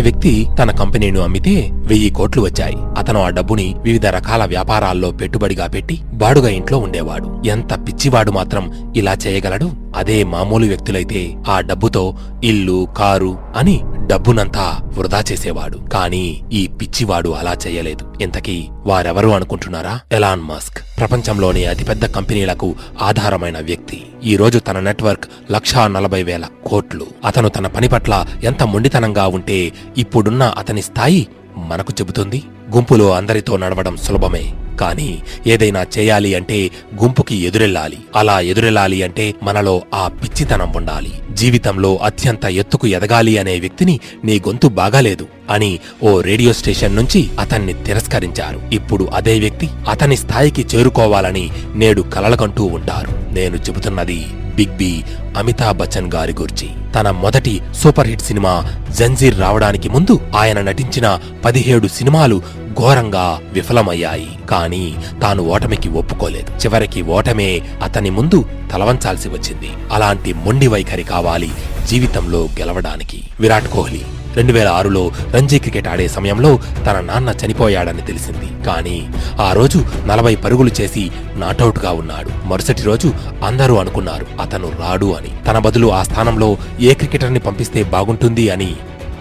వ్యక్తి తన కంపెనీను అమ్మితే వెయ్యి కోట్లు వచ్చాయి. అతను ఆ డబ్బుని వివిధ రకాల వ్యాపారాల్లో పెట్టుబడిగా పెట్టి బాడుగా ఇంట్లో ఉండేవాడు. ఎంత పిచ్చివాడు మాత్రం ఇలా చేయగలడు? అదే మామూలు వ్యక్తులైతే ఆ డబ్బుతో ఇల్లు కారు అని డబ్బునంతా వృధా చేసేవాడు. కానీ ఈ పిచ్చివాడు అలా చేయలేదు. ఇంతకీ వారెవరు అనుకుంటున్నారా? Elon Musk. ప్రపంచంలోని అతిపెద్ద కంపెనీలకు ఆధారమైన వ్యక్తి. ఈ రోజు తన నెట్వర్క్ లక్షా నలభై వేల కోట్లు. అతను తన పని పట్ల ఎంత మొండితనంగా ఉంటే ఇప్పుడున్న అతని స్థాయి మనకు చెబుతుంది. గుంపులో అందరితో నడవడం సులభమే. కానీ ఏదైనా చేయాలి అంటే గుంపుకి ఎదురెళ్ళాలి. అలా ఎదురెళ్ళాలి అంటే మనలో ఆ పిచ్చితనం ఉండాలి. జీవితంలో అత్యంత ఎత్తుకు ఎదగాలి అనే వ్యక్తిని నీ గొంతు బాగాలేదు అని ఓ రేడియో స్టేషన్ నుంచి అతన్ని తిరస్కరించారు. ఇప్పుడు అదే వ్యక్తి అతని స్థాయికి చేరుకోవాలని నేడు కలలకంటూ ఉంటారు. నేను చెబుతున్నది బిగ్ బి అమితాబ్ బచ్చన్ గారి గురించి. తన మొదటి సూపర్ హిట్ సినిమా జంజీర్ రావడానికి ముందు ఆయన నటించిన పదిహేడు సినిమాలు ఘోరంగా విఫలమయ్యాయి. కానీ తాను ఓటమికి ఒప్పుకోలేదు. చివరికి ఓటమే అతని ముందు తలవంచాల్సి వచ్చింది. అలాంటి మొండి వైఖరి కావాలి జీవితంలో గెలవడానికి. విరాట్ కోహ్లీ రెండు వేల ఆరులో రంజీ క్రికెట్ ఆడే సమయంలో తన నాన్న చనిపోయాడని తెలిసింది. కానీ ఆ రోజు నలభై పరుగులు చేసి నాటౌట్గా ఉన్నాడు. మరుసటి రోజు అందరూ అనుకున్నారు అతను రాడు అని. తన బదులు ఆ స్థానంలో ఏ క్రికెటర్ని పంపిస్తే బాగుంటుంది అని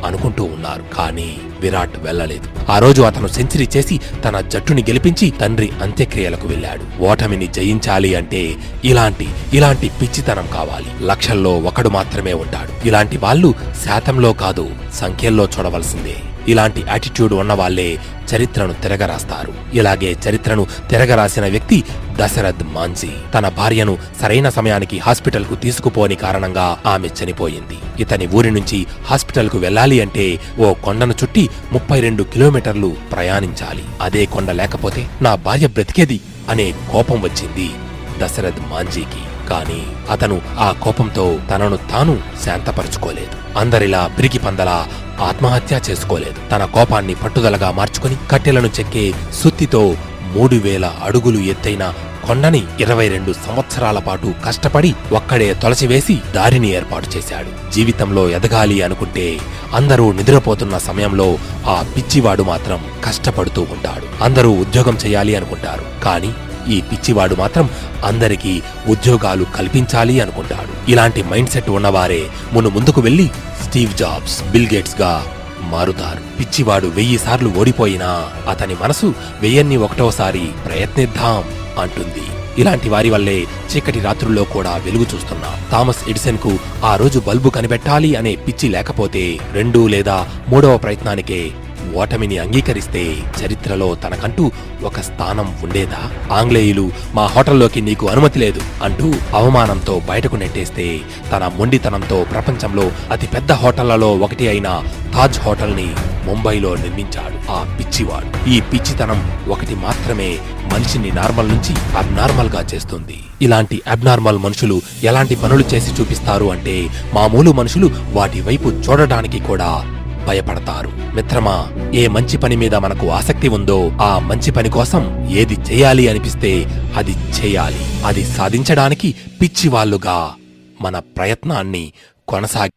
అనుకుంటూ ఉన్నారు కానీ విరాట్ వెళ్ళలేదు. ఆ రోజు అతను సెంచరీ చేసి తన జట్టుని గెలిపించి తండ్రి అంత్యక్రియలకు వెళ్ళాడు. ఓటమిని జయించాలి అంటే ఇలాంటి ఇలాంటి పిచ్చితనం కావాలి. లక్షల్లో ఒకడు మాత్రమే ఉంటాడు. ఇలాంటి వాళ్ళు శాతంలో కాదు సంఖ్యల్లో చూడవలసిందే. ఇలాంటి యాటిట్యూడ్ ఉన్నవాళ్ళే చరిత్రను తిరగరాస్తారు. ఇలాగే చరిత్రను తిరగరాసిన వ్యక్తి దశరథ్ మాంజీ. తన భార్యను సరైన సమయానికి హాస్పిటల్కు తీసుకుపోని కారణంగా ఆమె చనిపోయింది. ఇతని ఊరి నుంచి హాస్పిటల్కు వెళ్ళాలి అంటే ఓ కొండను చుట్టి ముప్పై రెండు కిలోమీటర్లు ప్రయాణించాలి. అదే కొండ లేకపోతే నా భార్య బ్రతికేది అనే కోపం వచ్చింది దశరథ్ మాంజీకి. కానీ అతను ఆ కోపంతో తనను తాను శాంతపరచుకోలేదు. అందరిలా పిరికి పందలా ఆత్మహత్య చేసుకోలేదు. తన కోపాన్ని పట్టుదలగా మార్చుకుని కట్టెలను చెక్కే సుత్తితో మూడు వేల అడుగులు ఎత్తైన కొండని ఇరవై రెండు సంవత్సరాల పాటు కష్టపడి ఒక్కడే తొలచివేసి దారిని ఏర్పాటు చేశాడు. జీవితంలో ఎదగాలి అనుకుంటే అందరూ నిద్రపోతున్న సమయంలో ఆ పిచ్చివాడు మాత్రం కష్టపడుతూ ఉంటాడు. అందరూ ఉద్యోగం చేయాలి అనుకుంటారు. కానీ ఈ పిచ్చివాడు మాత్రం అందరికీ ఉద్యోగాలు కల్పించాలి అనుకుంటాడు. ఇలాంటి మైండ్ సెట్ ఉన్నవారే మును ముందుకు వెళ్ళి స్టీవ్ జాబ్స్ బిల్ గేట్స్గా మారుతారు. పిచ్చివాడు వెయ్యి సార్లు ఓడిపోయినా అతని మనసు వెయ్యన్ని ఒకటోసారి ప్రయత్నిద్దాం అంటుంది. ఇలాంటి వారి వల్లే చీకటి రాత్రుల్లో కూడా వెలుగు చూస్తున్నాం. థామస్ ఎడిసన్కు ఆ రోజు బల్బు కనిపెట్టాలి అనే పిచ్చి లేకపోతే రెండు లేదా మూడవ ప్రయత్నానికే ఓటమిని అంగీకరిస్తే చరిత్రలో తనకంటూ ఒక స్థానం ఉండేదా? ఆంగ్లేయులు మా హోటల్లోకి నీకు అనుమతి లేదు అంటూ అవమానంతో బయటకు నెట్టేస్తే తన మొండితనంతో ప్రపంచంలో అతిపెద్ద హోటళ్ళలో ఒకటి అయిన తాజ్ హోటల్ని ముంబైలో నిర్మించాడు ఆ పిచ్చివాడు. ఈ పిచ్చితనం ఒకటి మాత్రమే మనిషిని నార్మల్ నుంచి అబ్నార్మల్గా చేస్తుంది. ఇలాంటి అబ్నార్మల్ మనుషులు ఎలాంటి పనులు చేసి చూపిస్తారు అంటే మామూలు మనుషులు వాటి వైపు చూడడానికి కూడా భయపడతారు. మిత్రమా ఏ మంచి పని మీద మనకు ఆసక్తి ఉందో ఆ మంచి పని కోసం ఏది చేయాలి అనిపిస్తే అది చేయాలి. అది సాధించడానికి పిచ్చివాళ్ళుగా మన ప్రయత్నాన్ని కొనసాగి